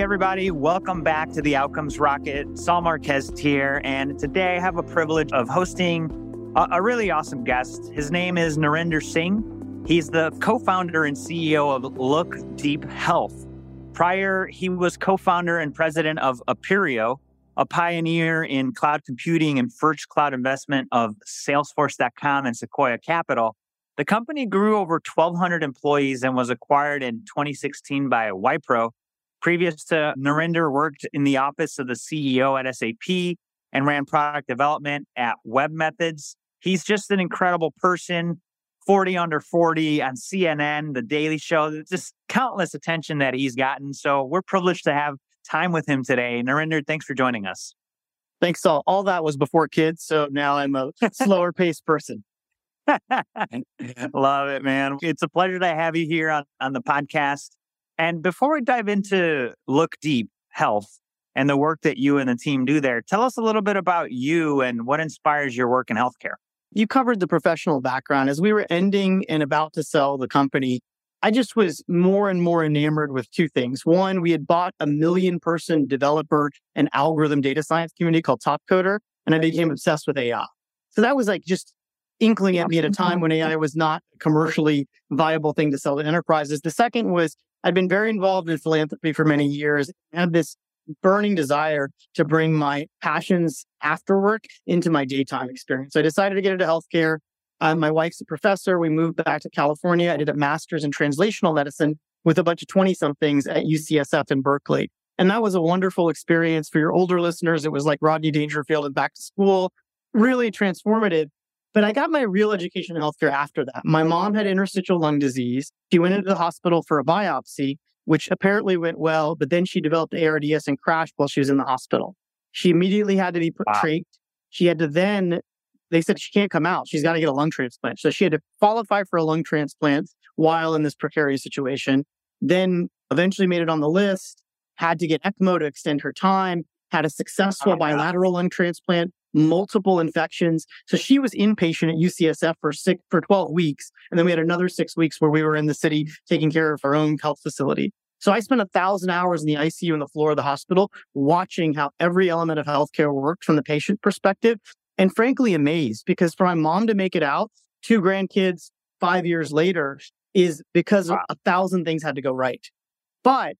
Everybody, welcome back to the Outcomes Rocket. Saul Marquez here, and today I have a privilege of hosting a, a really awesome guest. His name is Narinder Singh. He's the co founder and CEO of Look Deep Health. Prior, he was co founder and president of Appirio, a pioneer in cloud computing and first cloud investment of Salesforce.com and Sequoia Capital. The company grew over 1,200 employees and was acquired in 2016 by Wipro. Previous to Narinder worked in the office of the CEO at SAP and ran product development at webMethods. He's just an incredible person. 40 under 40 on CNN, The Daily Show, just countless attention that he's gotten. So we're privileged to have time with him today. Narinder, thanks for joining us. Thanks, Saul. All that was before kids. So now I'm a slower paced person. Love it, man. It's a pleasure to have you here on, on the podcast. And before we dive into Look Deep Health and the work that you and the team do there, tell us a little bit about you and what inspires your work in healthcare. You covered the professional background. As we were ending and about to sell the company, I just was more and more enamored with two things. One, we had bought a million person developer and algorithm data science community called Topcoder, and I became obsessed with AI. So that was like just inkling at me at a mm-hmm. time when AI was not a commercially viable thing to sell to enterprises. The second was I'd been very involved in philanthropy for many years, I had this burning desire to bring my passions after work into my daytime experience. So I decided to get into healthcare. Uh, my wife's a professor. We moved back to California. I did a master's in translational medicine with a bunch of 20 somethings at UCSF in Berkeley. And that was a wonderful experience for your older listeners. It was like Rodney Dangerfield and back to school, really transformative. But I got my real education in healthcare after that. My mom had interstitial lung disease. She went into the hospital for a biopsy, which apparently went well, but then she developed ARDS and crashed while she was in the hospital. She immediately had to be wow. trached. She had to then, they said she can't come out. She's got to get a lung transplant. So she had to qualify for a lung transplant while in this precarious situation. Then eventually made it on the list, had to get ECMO to extend her time, had a successful oh, bilateral lung transplant, multiple infections. So she was inpatient at UCSF for six for 12 weeks. And then we had another six weeks where we were in the city taking care of our own health facility. So I spent a thousand hours in the ICU on the floor of the hospital watching how every element of healthcare worked from the patient perspective. And frankly, amazed because for my mom to make it out, two grandkids five years later is because wow. a thousand things had to go right. But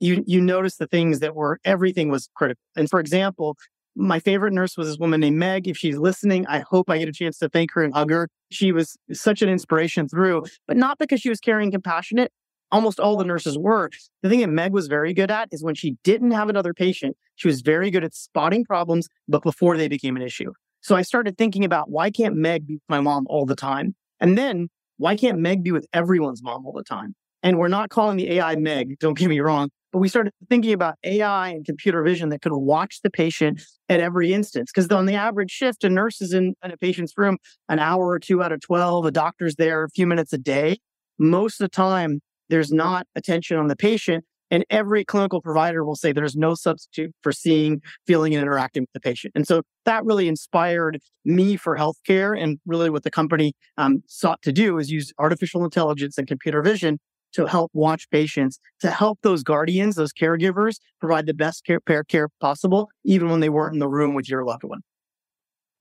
you you notice the things that were everything was critical. And for example, my favorite nurse was this woman named Meg. If she's listening, I hope I get a chance to thank her and hug her. She was such an inspiration through, but not because she was caring compassionate. Almost all the nurses were. The thing that Meg was very good at is when she didn't have another patient, she was very good at spotting problems, but before they became an issue. So I started thinking about why can't Meg be with my mom all the time? And then why can't Meg be with everyone's mom all the time? And we're not calling the AI Meg, don't get me wrong, but we started thinking about AI and computer vision that could watch the patient at every instance. Because on the average shift, a nurse is in, in a patient's room an hour or two out of 12, a doctor's there a few minutes a day. Most of the time, there's not attention on the patient. And every clinical provider will say there's no substitute for seeing, feeling, and interacting with the patient. And so that really inspired me for healthcare. And really, what the company um, sought to do is use artificial intelligence and computer vision to help watch patients, to help those guardians, those caregivers provide the best care, care possible, even when they weren't in the room with your loved one.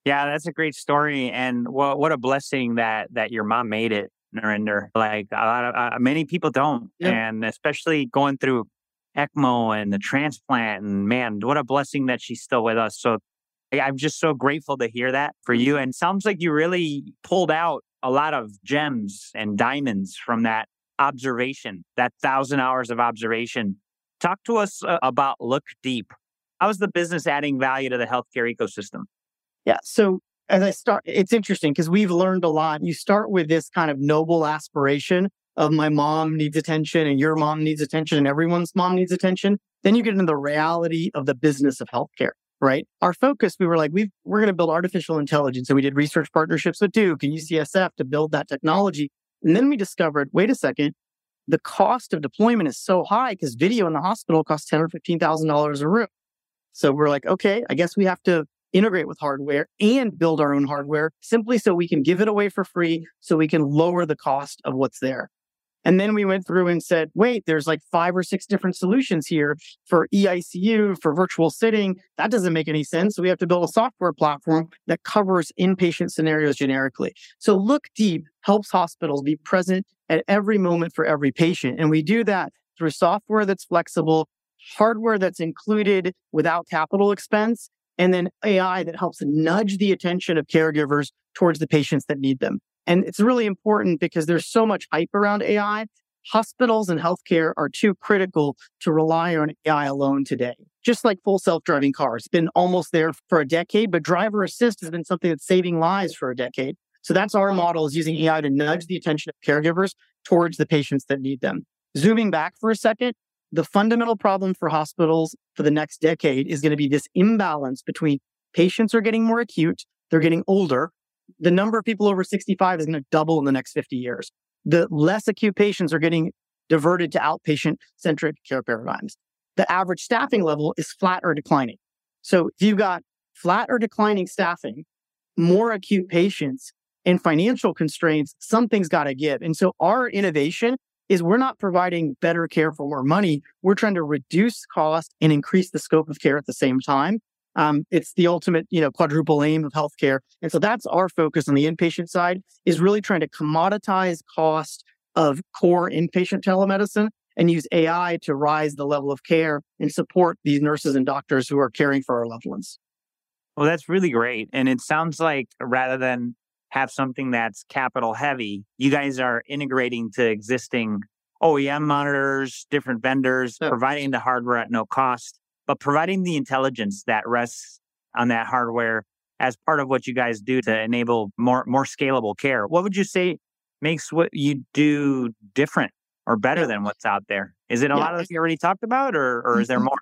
Yeah, that's a great story, and what what a blessing that that your mom made it, Narinder. Like a lot of uh, many people don't, and especially going through ECMO and the transplant, and man, what a blessing that she's still with us. So I'm just so grateful to hear that for you. And sounds like you really pulled out a lot of gems and diamonds from that observation, that thousand hours of observation. Talk to us uh, about Look Deep. How is the business adding value to the healthcare ecosystem? Yeah. So as I start, it's interesting because we've learned a lot. You start with this kind of noble aspiration of my mom needs attention and your mom needs attention and everyone's mom needs attention. Then you get into the reality of the business of healthcare, right? Our focus, we were like, we we're going to build artificial intelligence. And we did research partnerships with Duke and UCSF to build that technology. And then we discovered, wait a second, the cost of deployment is so high because video in the hospital costs ten or fifteen thousand dollars a room. So we're like, okay, I guess we have to integrate with hardware and build our own hardware simply so we can give it away for free, so we can lower the cost of what's there. And then we went through and said, wait, there's like five or six different solutions here for EICU, for virtual sitting. That doesn't make any sense. So we have to build a software platform that covers inpatient scenarios generically. So Look Deep helps hospitals be present at every moment for every patient. And we do that through software that's flexible, hardware that's included without capital expense, and then AI that helps nudge the attention of caregivers towards the patients that need them. And it's really important because there's so much hype around AI. Hospitals and healthcare are too critical to rely on AI alone today. Just like full self-driving cars, it's been almost there for a decade, but driver assist has been something that's saving lives for a decade. So that's our model is using AI to nudge the attention of caregivers towards the patients that need them. Zooming back for a second, the fundamental problem for hospitals for the next decade is going to be this imbalance between patients are getting more acute, they're getting older, the number of people over 65 is going to double in the next 50 years. The less acute patients are getting diverted to outpatient centric care paradigms. The average staffing level is flat or declining. So if you've got flat or declining staffing, more acute patients and financial constraints, something's got to give. And so our innovation is we're not providing better care for more money. We're trying to reduce cost and increase the scope of care at the same time. Um, it's the ultimate, you know, quadruple aim of healthcare. And so that's our focus on the inpatient side is really trying to commoditize cost of core inpatient telemedicine and use AI to rise the level of care and support these nurses and doctors who are caring for our loved ones. Well, that's really great. And it sounds like rather than have something that's capital heavy, you guys are integrating to existing OEM monitors, different vendors, providing the hardware at no cost but providing the intelligence that rests on that hardware as part of what you guys do to enable more more scalable care. What would you say makes what you do different or better than what's out there? Is it a yeah. lot of you already talked about, or or is there mm-hmm. more?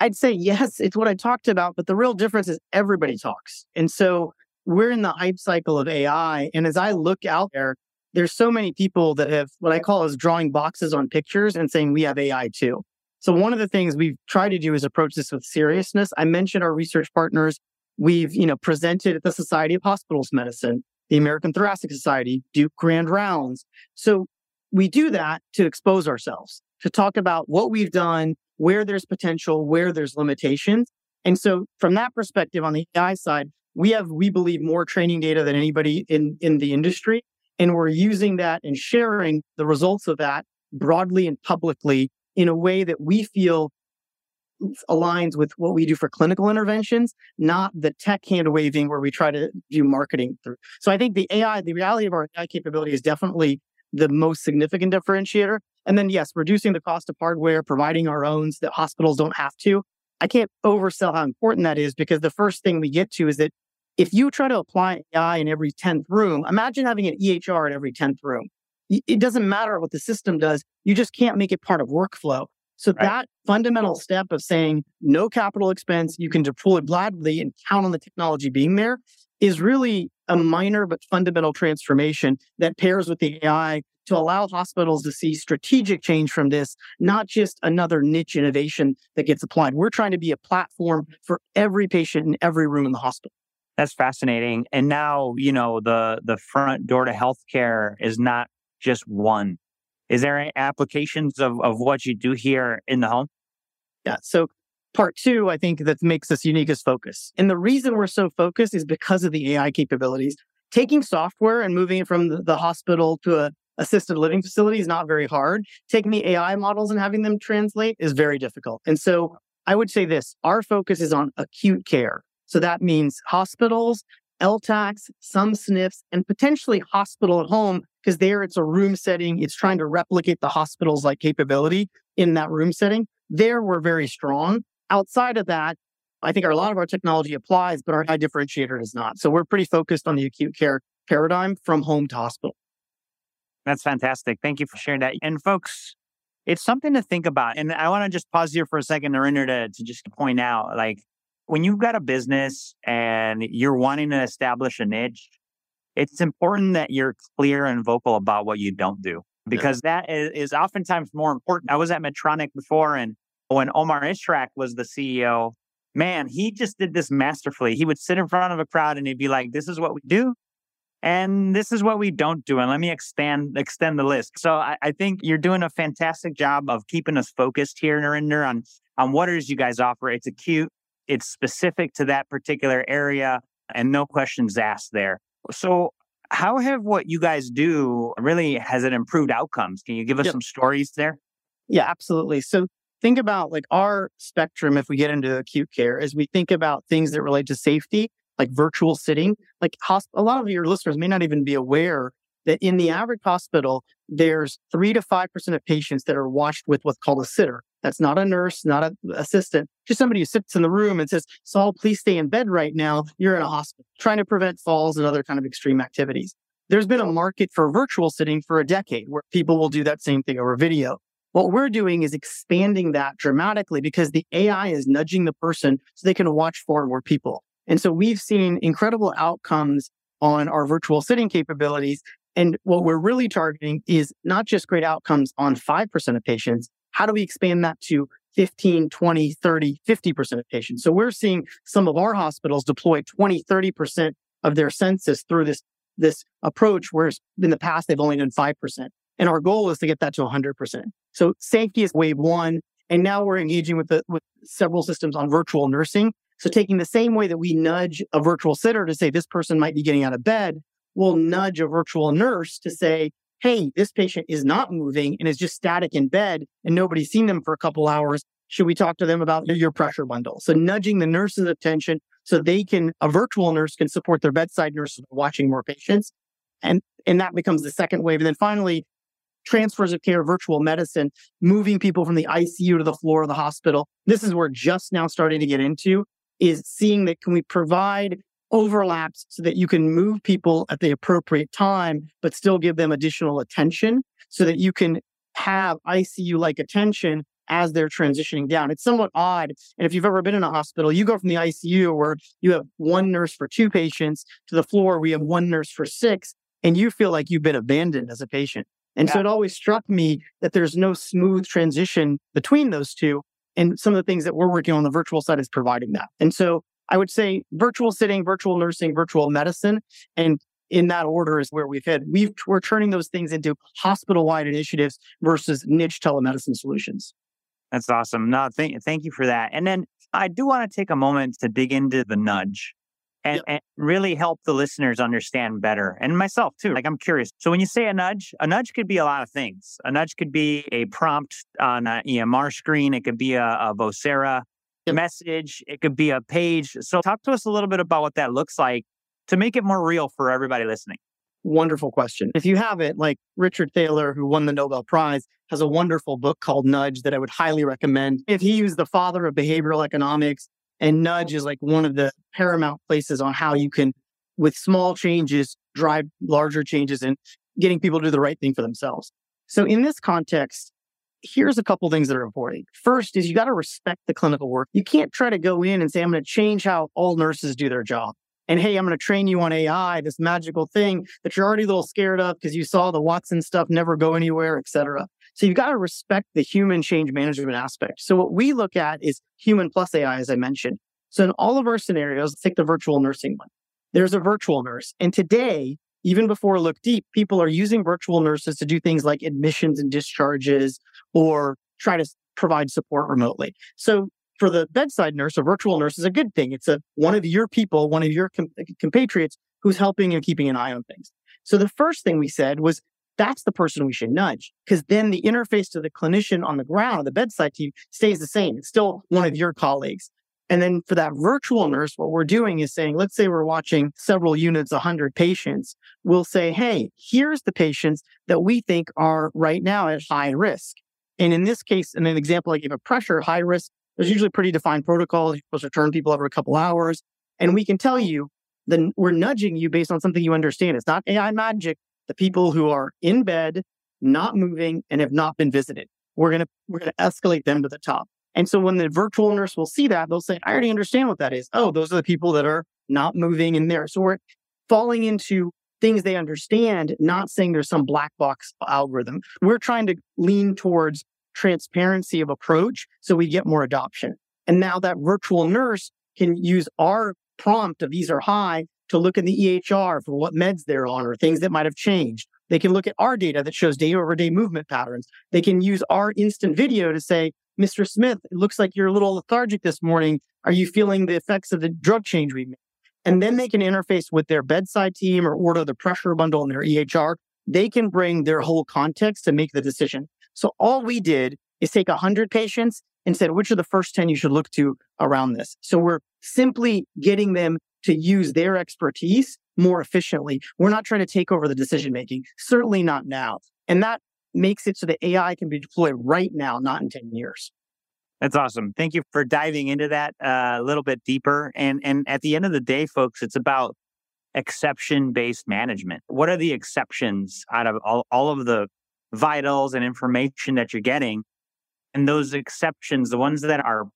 I'd say yes, it's what I talked about, but the real difference is everybody talks. And so we're in the hype cycle of AI. And as I look out there, there's so many people that have what I call is drawing boxes on pictures and saying we have AI too. So one of the things we've tried to do is approach this with seriousness. I mentioned our research partners. We've, you know, presented at the Society of Hospitals Medicine, the American Thoracic Society, Duke Grand Rounds. So we do that to expose ourselves, to talk about what we've done, where there's potential, where there's limitations. And so from that perspective on the AI side, we have, we believe, more training data than anybody in, in the industry. And we're using that and sharing the results of that broadly and publicly in a way that we feel aligns with what we do for clinical interventions, not the tech hand waving where we try to do marketing through. So I think the AI, the reality of our AI capability is definitely the most significant differentiator. And then, yes, reducing the cost of hardware, providing our own so that hospitals don't have to. I can't oversell how important that is because the first thing we get to is that if you try to apply AI in every 10th room, imagine having an EHR in every 10th room it doesn't matter what the system does. You just can't make it part of workflow. So right. that fundamental step of saying no capital expense, you can deploy gladly and count on the technology being there is really a minor but fundamental transformation that pairs with the AI to allow hospitals to see strategic change from this, not just another niche innovation that gets applied. We're trying to be a platform for every patient in every room in the hospital. That's fascinating. And now, you know, the the front door to healthcare is not just one. Is there any applications of, of what you do here in the home? Yeah. So part two, I think that makes us unique is focus. And the reason we're so focused is because of the AI capabilities. Taking software and moving it from the, hospital to a assisted living facility is not very hard. Taking the AI models and having them translate is very difficult. And so I would say this, our focus is on acute care. So that means hospitals, LTACs, some SNFs, and potentially hospital at home because there it's a room setting. It's trying to replicate the hospital's like capability in that room setting. There we're very strong. Outside of that, I think a lot of our technology applies, but our high differentiator does not. So we're pretty focused on the acute care paradigm from home to hospital. That's fantastic. Thank you for sharing that. And folks, it's something to think about. And I want to just pause here for a second, Narinder, to, to just point out like when you've got a business and you're wanting to establish a niche, it's important that you're clear and vocal about what you don't do because yeah. that is, is oftentimes more important. I was at Medtronic before, and when Omar Ishrak was the CEO, man, he just did this masterfully. He would sit in front of a crowd and he'd be like, This is what we do. And this is what we don't do. And let me expand extend the list. So I, I think you're doing a fantastic job of keeping us focused here, Narinder, on on what it is you guys offer. It's acute, it's specific to that particular area, and no questions asked there. So how have what you guys do really has it improved outcomes? Can you give us yep. some stories there? Yeah, absolutely. So think about like our spectrum if we get into acute care as we think about things that relate to safety like virtual sitting. Like hosp- a lot of your listeners may not even be aware that in the average hospital, there's three to 5% of patients that are watched with what's called a sitter. That's not a nurse, not an assistant, just somebody who sits in the room and says, Saul, please stay in bed right now. You're in a hospital trying to prevent falls and other kind of extreme activities. There's been a market for virtual sitting for a decade where people will do that same thing over video. What we're doing is expanding that dramatically because the AI is nudging the person so they can watch for more people. And so we've seen incredible outcomes on our virtual sitting capabilities. And what we're really targeting is not just great outcomes on 5% of patients. How do we expand that to 15, 20, 30, 50% of patients? So we're seeing some of our hospitals deploy 20, 30% of their census through this, this approach, whereas in the past they've only done 5%. And our goal is to get that to 100%. So safety is wave one. And now we're engaging with the, with several systems on virtual nursing so taking the same way that we nudge a virtual sitter to say this person might be getting out of bed, we'll nudge a virtual nurse to say, hey, this patient is not moving and is just static in bed and nobody's seen them for a couple hours. Should we talk to them about your pressure bundle? So nudging the nurse's attention so they can, a virtual nurse can support their bedside nurse watching more patients. And, and that becomes the second wave. And then finally, transfers of care, virtual medicine, moving people from the ICU to the floor of the hospital. This is where just now starting to get into is seeing that can we provide overlaps so that you can move people at the appropriate time, but still give them additional attention so that you can have ICU like attention as they're transitioning down. It's somewhat odd. And if you've ever been in a hospital, you go from the ICU where you have one nurse for two patients to the floor, we have one nurse for six, and you feel like you've been abandoned as a patient. And yeah. so it always struck me that there's no smooth transition between those two. And some of the things that we're working on the virtual side is providing that. And so I would say virtual sitting, virtual nursing, virtual medicine, and in that order is where we've hit. we are turning those things into hospital-wide initiatives versus niche telemedicine solutions. That's awesome. No, thank, thank you for that. And then I do want to take a moment to dig into the nudge and, yep. and, really help the listeners understand better and myself too. Like I'm curious. So when you say a nudge, a nudge could be a lot of things. A nudge could be a prompt on an EMR screen. It could be a, a Vocera. Message. It could be a page. So talk to us a little bit about what that looks like to make it more real for everybody listening. Wonderful question. If you have it, like Richard Thaler, who won the Nobel Prize, has a wonderful book called Nudge that I would highly recommend. If he was the father of behavioral economics, and nudge is like one of the paramount places on how you can, with small changes, drive larger changes and getting people to do the right thing for themselves. So in this context, here's a couple things that are important. First is you got to respect the clinical work. You can't try to go in and say, I'm going to change how all nurses do their job. And hey, I'm going to train you on AI, this magical thing that you're already a little scared of because you saw the Watson stuff never go anywhere, et cetera. So you've got to respect the human change management aspect. So what we look at is human plus AI, as I mentioned. So in all of our scenarios, let's take the virtual nursing one. There's a virtual nurse. And today, even before Look Deep, people are using virtual nurses to do things like admissions and discharges or try to provide support remotely. So for the bedside nurse, a virtual nurse is a good thing. It's a one of your people, one of your com- uh, compatriots who's helping and keeping an eye on things. So the first thing we said was that's the person we should nudge because then the interface to the clinician on the ground, the bedside team stays the same. It's still one of your colleagues. And then for that virtual nurse, what we're doing is saying, let's say we're watching several units, 100 patients. We'll say, hey, here's the patients that we think are right now at high risk. And in this case, in an example I gave of pressure, high risk, there's usually pretty defined protocols. You're supposed to turn people every couple hours. And we can tell you, then we're nudging you based on something you understand. It's not AI magic the people who are in bed, not moving, and have not been visited. We're to, we're to escalate them to the top. And so when the virtual nurse will see that, they'll say, I already understand what that is. Oh, those are the people that are not moving in there. So we're falling into things they understand, not saying there's some black box algorithm. We're trying to lean towards transparency of approach so we get more adoption. And now that virtual nurse can use our prompt of these are high to look in the EHR for what meds they're on or things that might have changed. They can look at our data that shows day over day movement patterns. They can use our instant video to say, Mr. Smith, it looks like you're a little lethargic this morning. Are you feeling the effects of the drug change we made? And then they can interface with their bedside team or order the pressure bundle in their EHR. They can bring their whole context to make the decision. So all we did is take 100 patients and said, which are the first 10 you should look to around this? So we're simply getting them to use their expertise more efficiently. We're not trying to take over the decision making, certainly not now. And that makes it so that AI can be deployed right now, not in 10 years. That's awesome. Thank you for diving into that uh, a little bit deeper. And and at the end of the day, folks, it's about exception based management. What are the exceptions out of all, all of the vitals and information that you're getting? And those exceptions, the ones that are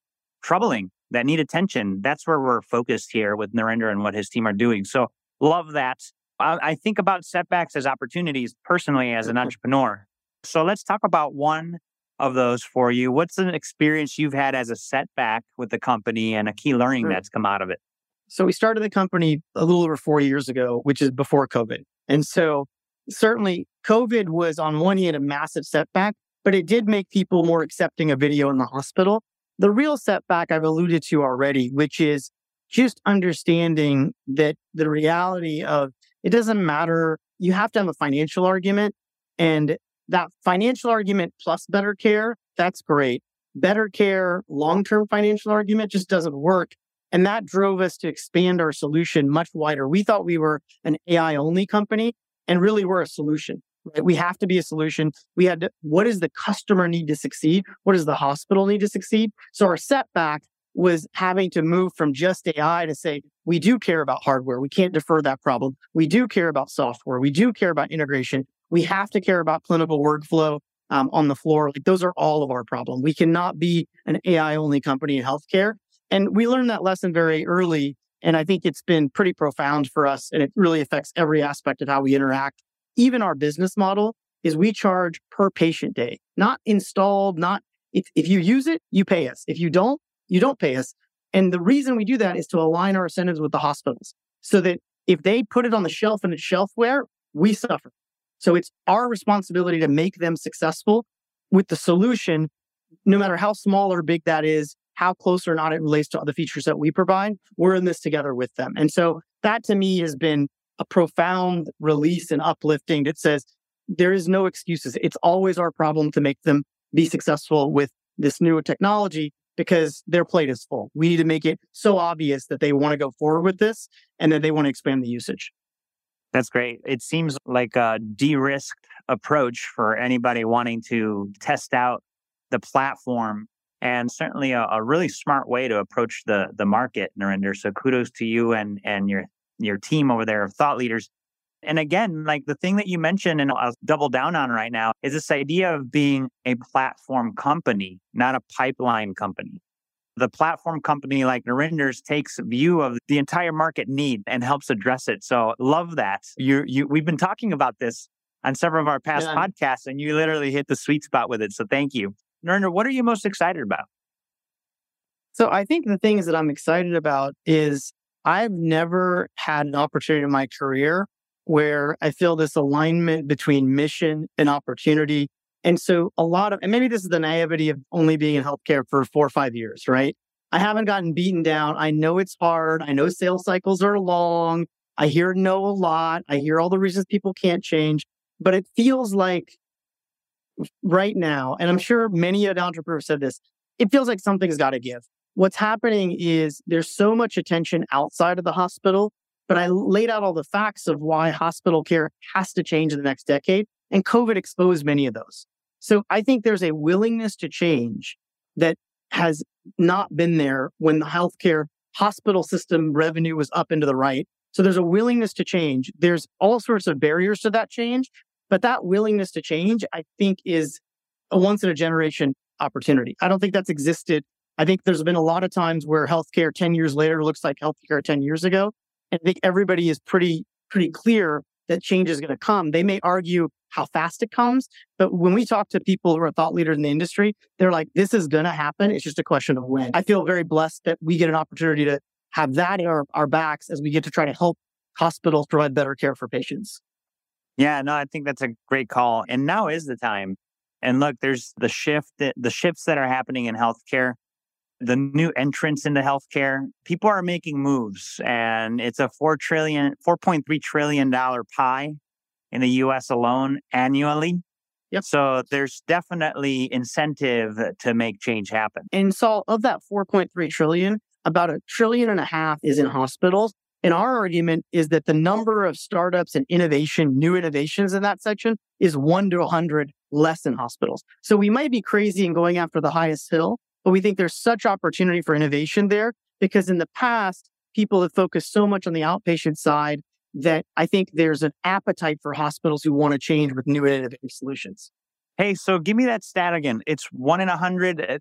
troubling, that need attention, that's where we're focused here with Narinder and what his team are doing. So love that. I, I think about setbacks as opportunities personally as an entrepreneur. So let's talk about one of those for you. What's an experience you've had as a setback with the company and a key learning sure. that's come out of it? So we started the company a little over four years ago, which is before COVID. And so certainly COVID was on one hand a massive setback, but it did make people more accepting of video in the hospital. The real setback I've alluded to already, which is just understanding that the reality of it doesn't matter. You have to have a financial argument and that financial argument plus better care, that's great. Better care, long term financial argument just doesn't work. And that drove us to expand our solution much wider. We thought we were an AI only company and really we're a solution. Right? We have to be a solution. We had to, what does the customer need to succeed? What does the hospital need to succeed? So our setback was having to move from just AI to say, we do care about hardware. We can't defer that problem. We do care about software. We do care about integration. We have to care about clinical workflow um, on the floor. Like those are all of our problem. We cannot be an AI only company in healthcare. And we learned that lesson very early. And I think it's been pretty profound for us. And it really affects every aspect of how we interact. Even our business model is we charge per patient day, not installed, not if, if you use it, you pay us. If you don't, you don't pay us. And the reason we do that is to align our incentives with the hospitals so that if they put it on the shelf and it's shelfware, we suffer. So it's our responsibility to make them successful with the solution, no matter how small or big that is, how close or not it relates to the features that we provide. We're in this together with them. And so that to me has been a profound release and uplifting that says there is no excuses. It's always our problem to make them be successful with this new technology because their plate is full. We need to make it so obvious that they want to go forward with this and that they want to expand the usage. That's great. It seems like a de risked approach for anybody wanting to test out the platform and certainly a, a, really smart way to approach the the market, Narinder. So kudos to you and and your your team over there of thought leaders. And again, like the thing that you mentioned, and I'll double down on right now, is this idea of being a platform company, not a pipeline company the platform company like Narinder's takes view of the entire market need and helps address it. So love that. You you we've been talking about this on several of our past yeah. podcasts and you literally hit the sweet spot with it. So thank you. Narinder, what are you most excited about? So I think the things that I'm excited about is I've never had an opportunity in my career where I feel this alignment between mission and opportunity and so a lot of, and maybe this is the naivety of only being in healthcare for four or five years, right? I haven't gotten beaten down. I know it's hard. I know sales cycles are long. I hear no a lot. I hear all the reasons people can't change, but it feels like right now, and I'm sure many an entrepreneur said this, it feels like something's got to give. What's happening is there's so much attention outside of the hospital, but I laid out all the facts of why hospital care has to change in the next decade. And COVID exposed many of those. So I think there's a willingness to change that has not been there when the healthcare hospital system revenue was up into the right. So there's a willingness to change. There's all sorts of barriers to that change, but that willingness to change, I think, is a once in a generation opportunity. I don't think that's existed. I think there's been a lot of times where healthcare 10 years later looks like healthcare 10 years ago. And I think everybody is pretty, pretty clear that change is going to come. They may argue how fast it comes. But when we talk to people who are thought leaders in the industry, they're like, this is going to happen. It's just a question of when. I feel very blessed that we get an opportunity to have that in our, our backs as we get to try to help hospitals provide better care for patients. Yeah, no, I think that's a great call. And now is the time. And look, there's the shift that the shifts that are happening in healthcare, the new entrance into healthcare. People are making moves and it's a four trillion, four point three trillion dollar pie in the US alone annually. Yep. So there's definitely incentive to make change happen. And so of that 4.3 trillion, about a trillion and a half is in hospitals. And our argument is that the number of startups and innovation, new innovations in that section is one to 100 less in hospitals. So we might be crazy in going after the highest hill, but we think there's such opportunity for innovation there because in the past, people have focused so much on the outpatient side that I think there's an appetite for hospitals who want to change with new innovative solutions. Hey, so give me that stat again. It's one in a hundred. Uh,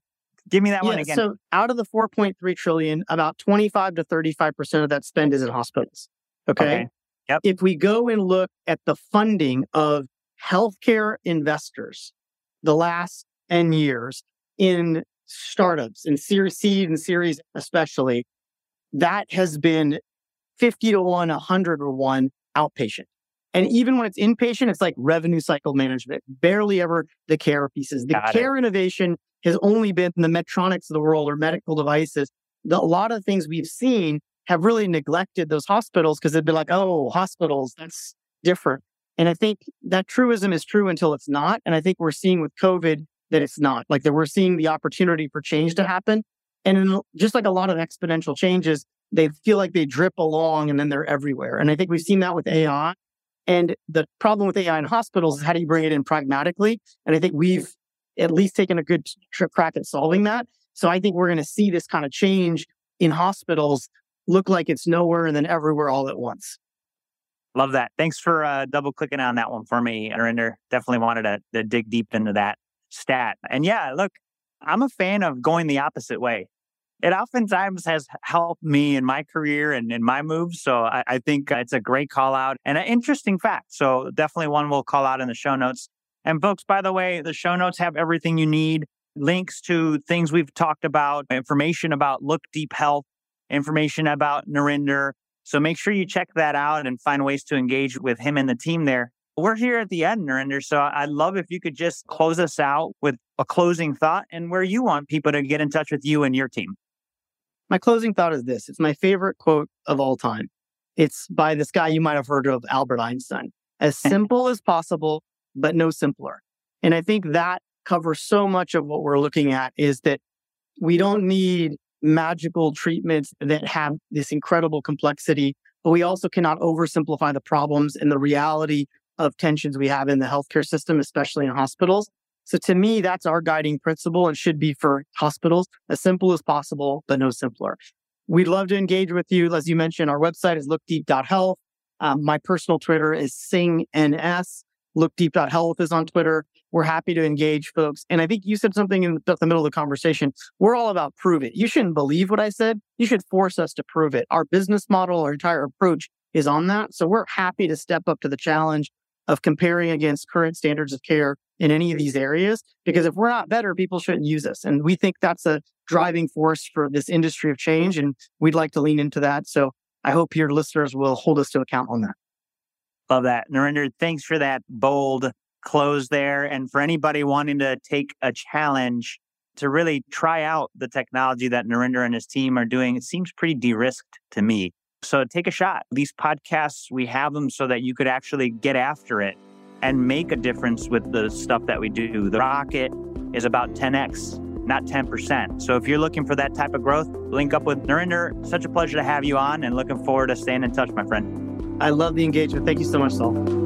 give me that yeah, one again. So out of the 4.3 trillion, about 25 to 35% of that spend is in hospitals. Okay? Okay. Yep. If we go and look at the funding of healthcare investors the last N years in startups in Series C and Series especially, that has been 50 to 1, 100 to 1 outpatient. And even when it's inpatient, it's like revenue cycle management, barely ever the care pieces. The Got it. care innovation has only been the Medtronics of the world or medical devices. The, a lot of things we've seen have really neglected those hospitals because they've been like, oh, hospitals, that's different. And I think that truism is true until it's not. And I think we're seeing with COVID that it's not. Like that we're seeing the opportunity for change to happen. And in, just like a lot of exponential changes, they feel like they drip along and then they're everywhere. And I think we've seen that with AI. And the problem with AI in hospitals is how do you bring it in pragmatically? And I think we've at least taken a good crack at solving that. So I think we're going to see this kind of change in hospitals look like it's nowhere and then everywhere all at once. Love that. Thanks for uh, double clicking on that one for me, Narinder. Definitely wanted to, to dig deep into that stat. And yeah, look, I'm a fan of going the opposite way. It oftentimes has helped me in my career and in my moves. So I, I think it's a great call out and an interesting fact. So definitely one we'll call out in the show notes. And folks, by the way, the show notes have everything you need links to things we've talked about, information about Look Deep Health, information about Narinder. So make sure you check that out and find ways to engage with him and the team there. We're here at the end, Narinder. So I'd love if you could just close us out with a closing thought and where you want people to get in touch with you and your team. My closing thought is this it's my favorite quote of all time. It's by this guy you might have heard of, Albert Einstein. As eh. simple as possible, but no simpler. And I think that covers so much of what we're looking at is that we don't need magical treatments that have this incredible complexity, but we also cannot oversimplify the problems and the reality of tensions we have in the healthcare system, especially in hospitals. So to me, that's our guiding principle and should be for hospitals as simple as possible, but no simpler. We'd love to engage with you. As you mentioned, our website is lookdeep.health. Um, my personal Twitter is singhns. Lookdeep.health is on Twitter. We're happy to engage folks. And I think you said something in the middle of the conversation. We're all about prove it. You shouldn't believe what I said. You should force us to prove it. Our business model, our entire approach is on that. So we're happy to step up to the challenge of comparing against current standards of care in any of these areas. Because if we're not better, people shouldn't use us. And we think that's a driving force for this industry of change. And we'd like to lean into that. So I hope your listeners will hold us to account on that. Love that. Narinder, thanks for that bold close there. And for anybody wanting to take a challenge to really try out the technology that Narinder and his team are doing, it seems pretty de risked to me. So take a shot. These podcasts, we have them so that you could actually get after it and make a difference with the stuff that we do. The rocket is about 10x, not 10%. So if you're looking for that type of growth, link up with Narinder. Such a pleasure to have you on and looking forward to staying in touch, my friend. I love the engagement. Thank you so much, Saul.